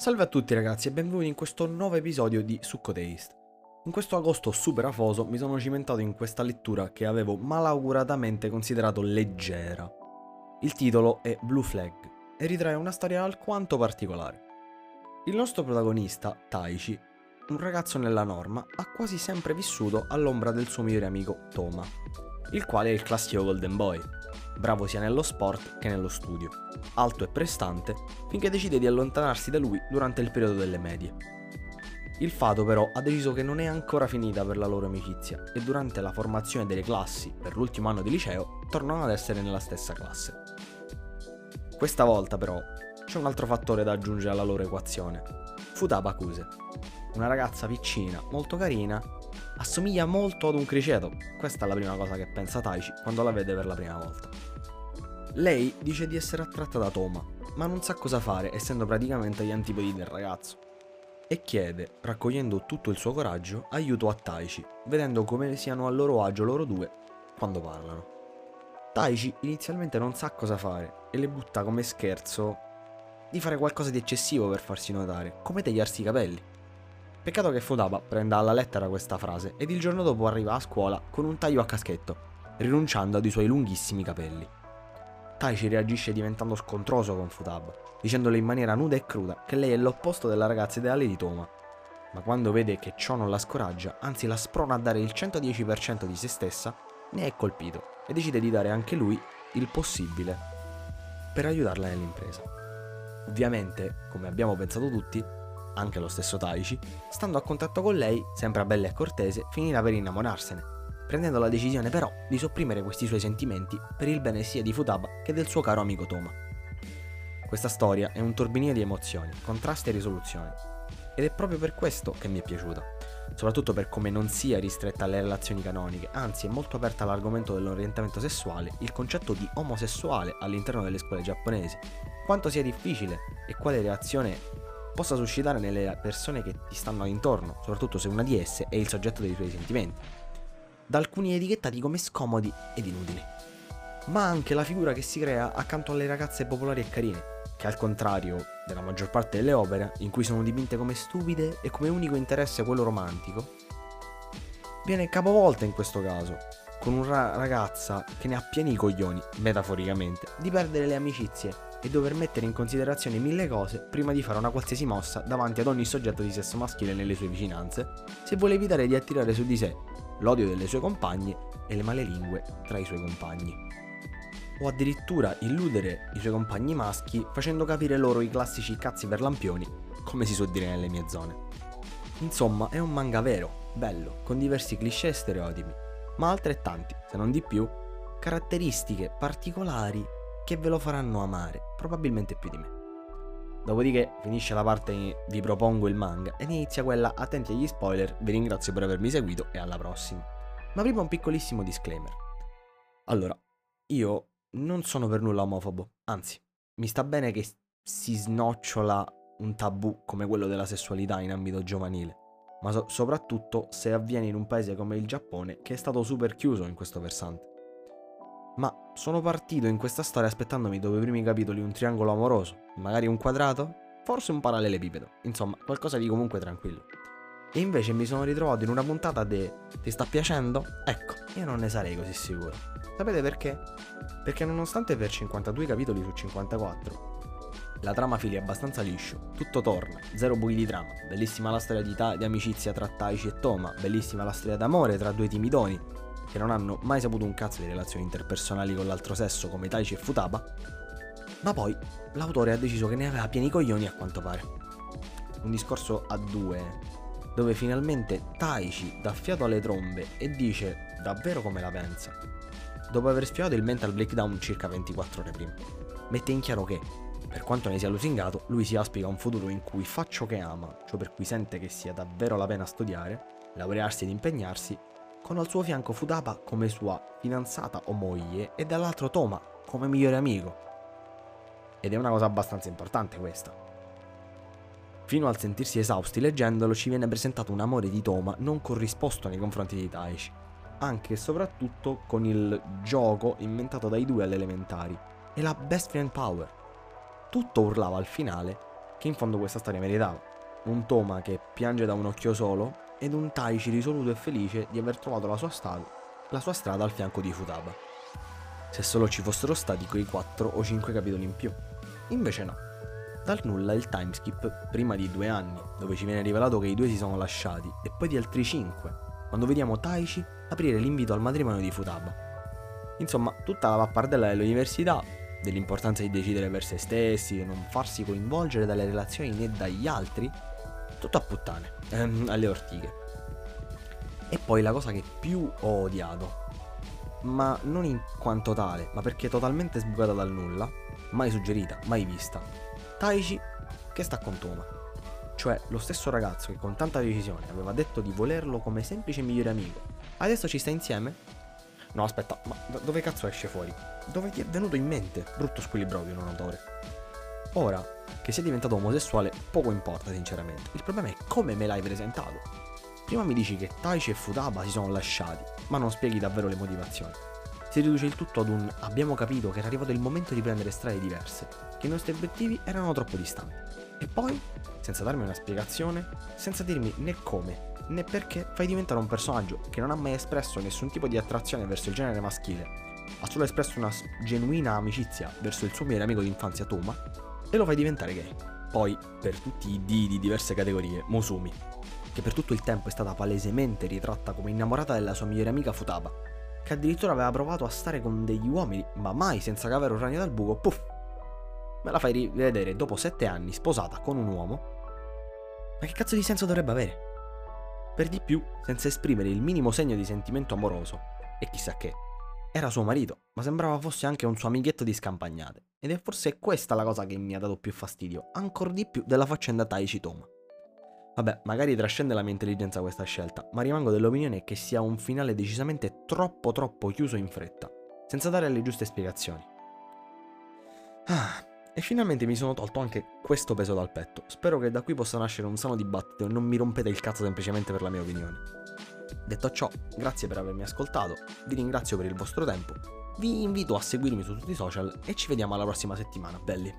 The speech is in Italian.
Salve a tutti ragazzi e benvenuti in questo nuovo episodio di Succo Taste. In questo agosto super afoso mi sono cimentato in questa lettura che avevo malauguratamente considerato leggera. Il titolo è Blue Flag e ritrae una storia alquanto particolare. Il nostro protagonista, Taichi, un ragazzo nella norma, ha quasi sempre vissuto all'ombra del suo migliore amico, Toma, il quale è il classico Golden Boy, bravo sia nello sport che nello studio, alto e prestante, finché decide di allontanarsi da lui durante il periodo delle medie. Il fato però ha deciso che non è ancora finita per la loro amicizia e durante la formazione delle classi per l'ultimo anno di liceo tornano ad essere nella stessa classe. Questa volta però c'è un altro fattore da aggiungere alla loro equazione. Futaba Kuse, una ragazza piccina, molto carina, assomiglia molto ad un criceto. Questa è la prima cosa che pensa Taichi quando la vede per la prima volta. Lei dice di essere attratta da Toma, ma non sa cosa fare essendo praticamente agli antipodi del ragazzo. E chiede, raccogliendo tutto il suo coraggio, aiuto a Taichi, vedendo come siano a loro agio loro due quando parlano. Taichi inizialmente non sa cosa fare e le butta come scherzo di fare qualcosa di eccessivo per farsi notare, come tagliarsi i capelli. Peccato che Futaba prenda alla lettera questa frase ed il giorno dopo arriva a scuola con un taglio a caschetto, rinunciando ad i suoi lunghissimi capelli. Taichi reagisce diventando scontroso con Futaba, dicendole in maniera nuda e cruda che lei è l'opposto della ragazza ideale di Toma. Ma quando vede che ciò non la scoraggia, anzi la sprona a dare il 110% di se stessa, ne è colpito e decide di dare anche lui il possibile per aiutarla nell'impresa. Ovviamente, come abbiamo pensato tutti, anche lo stesso Taichi, stando a contatto con lei, sempre bella e cortese, finirà per innamorarsene, prendendo la decisione però di sopprimere questi suoi sentimenti per il bene sia di Futaba che del suo caro amico Toma. Questa storia è un turbinio di emozioni, contrasti e risoluzioni. Ed è proprio per questo che mi è piaciuta, soprattutto per come non sia ristretta alle relazioni canoniche, anzi è molto aperta all'argomento dell'orientamento sessuale, il concetto di omosessuale all'interno delle scuole giapponesi, quanto sia difficile e quale reazione possa suscitare nelle persone che ti stanno intorno, soprattutto se una di esse è il soggetto dei tuoi sentimenti da alcuni etichettati come scomodi ed inutili. Ma anche la figura che si crea accanto alle ragazze popolari e carine, che al contrario della maggior parte delle opere, in cui sono dipinte come stupide e come unico interesse quello romantico, viene capovolta in questo caso, con una ragazza che ne ha pieni i coglioni, metaforicamente, di perdere le amicizie e dover mettere in considerazione mille cose prima di fare una qualsiasi mossa davanti ad ogni soggetto di sesso maschile nelle sue vicinanze, se vuole evitare di attirare su di sé l'odio delle sue compagne e le male lingue tra i suoi compagni. O addirittura illudere i suoi compagni maschi facendo capire loro i classici cazzi per lampioni, come si suol dire nelle mie zone. Insomma, è un manga vero, bello, con diversi cliché e stereotipi, ma altrettanti, se non di più, caratteristiche particolari che ve lo faranno amare, probabilmente più di me. Dopodiché finisce la parte in vi propongo il manga ed inizia quella attenti agli spoiler, vi ringrazio per avermi seguito e alla prossima. Ma prima un piccolissimo disclaimer. Allora, io non sono per nulla omofobo, anzi, mi sta bene che si snocciola un tabù come quello della sessualità in ambito giovanile, ma so- soprattutto se avviene in un paese come il Giappone che è stato super chiuso in questo versante. Ma sono partito in questa storia aspettandomi dopo i primi capitoli un triangolo amoroso, magari un quadrato, forse un parallelepipedo, insomma qualcosa di comunque tranquillo. E invece mi sono ritrovato in una puntata de Ti sta piacendo? Ecco, io non ne sarei così sicuro. Sapete perché? Perché nonostante per 52 capitoli su 54 la trama fili abbastanza liscio, tutto torna, zero buchi di trama, bellissima la storia di, ta- di amicizia tra Taichi e Toma, bellissima la storia d'amore tra due timidoni, che non hanno mai saputo un cazzo di relazioni interpersonali con l'altro sesso come Taichi e Futaba, ma poi l'autore ha deciso che ne aveva pieni coglioni a quanto pare. Un discorso a due, dove finalmente Taichi dà fiato alle trombe e dice davvero come la pensa, dopo aver sfiorato il mental breakdown circa 24 ore prima. Mette in chiaro che, per quanto ne sia lusingato, lui si aspica un futuro in cui fa ciò che ama, ciò per cui sente che sia davvero la pena studiare, laurearsi ed impegnarsi, con al suo fianco Futaba come sua fidanzata o moglie e dall'altro Toma come migliore amico. Ed è una cosa abbastanza importante questa. Fino al sentirsi esausti leggendolo ci viene presentato un amore di Toma non corrisposto nei confronti di Taichi, anche e soprattutto con il gioco inventato dai due alle elementari e la best friend power. Tutto urlava al finale che in fondo questa storia meritava. Un Toma che piange da un occhio solo ed un Taichi risoluto e felice di aver trovato la sua, sta- la sua strada al fianco di Futaba. Se solo ci fossero stati quei 4 o 5 capitoli in più. Invece no. Dal nulla il timeskip prima di due anni, dove ci viene rivelato che i due si sono lasciati, e poi di altri 5, quando vediamo Taichi aprire l'invito al matrimonio di Futaba. Insomma, tutta la pappardella dell'università, dell'importanza di decidere per se stessi e non farsi coinvolgere dalle relazioni né dagli altri, tutto a puttane, ehm, alle ortiche. E poi la cosa che più ho odiato, ma non in quanto tale, ma perché totalmente sbucata dal nulla, mai suggerita, mai vista. Taichi che sta con Toma. Cioè lo stesso ragazzo che con tanta decisione aveva detto di volerlo come semplice migliore amico, adesso ci sta insieme? No, aspetta, ma dove cazzo esce fuori? Dove ti è venuto in mente? Brutto squilibrovio, non autore. Ora, che sia diventato omosessuale, poco importa sinceramente. Il problema è come me l'hai presentato. Prima mi dici che Taichi e Futaba si sono lasciati, ma non spieghi davvero le motivazioni. Si riduce il tutto ad un abbiamo capito che era arrivato il momento di prendere strade diverse, che i nostri obiettivi erano troppo distanti. E poi, senza darmi una spiegazione, senza dirmi né come né perché, fai diventare un personaggio che non ha mai espresso nessun tipo di attrazione verso il genere maschile, ha solo espresso una genuina amicizia verso il suo migliore amico d'infanzia Toma, e lo fai diventare gay. Poi, per tutti i D di diverse categorie, Musumi, che per tutto il tempo è stata palesemente ritratta come innamorata della sua migliore amica Futaba, che addirittura aveva provato a stare con degli uomini, ma mai senza cavare un ragno dal buco, puff! Me la fai rivedere dopo sette anni sposata con un uomo? Ma che cazzo di senso dovrebbe avere? Per di più, senza esprimere il minimo segno di sentimento amoroso, e chissà che. Era suo marito, ma sembrava fosse anche un suo amichetto di scampagnate. Ed è forse questa la cosa che mi ha dato più fastidio, ancora di più della faccenda Taichi Toma. Vabbè, magari trascende la mia intelligenza questa scelta, ma rimango dell'opinione che sia un finale decisamente troppo troppo chiuso in fretta, senza dare le giuste spiegazioni. Ah, e finalmente mi sono tolto anche questo peso dal petto. Spero che da qui possa nascere un sano dibattito e non mi rompete il cazzo semplicemente per la mia opinione. Detto ciò, grazie per avermi ascoltato, vi ringrazio per il vostro tempo, vi invito a seguirmi su tutti i social e ci vediamo alla prossima settimana, belli.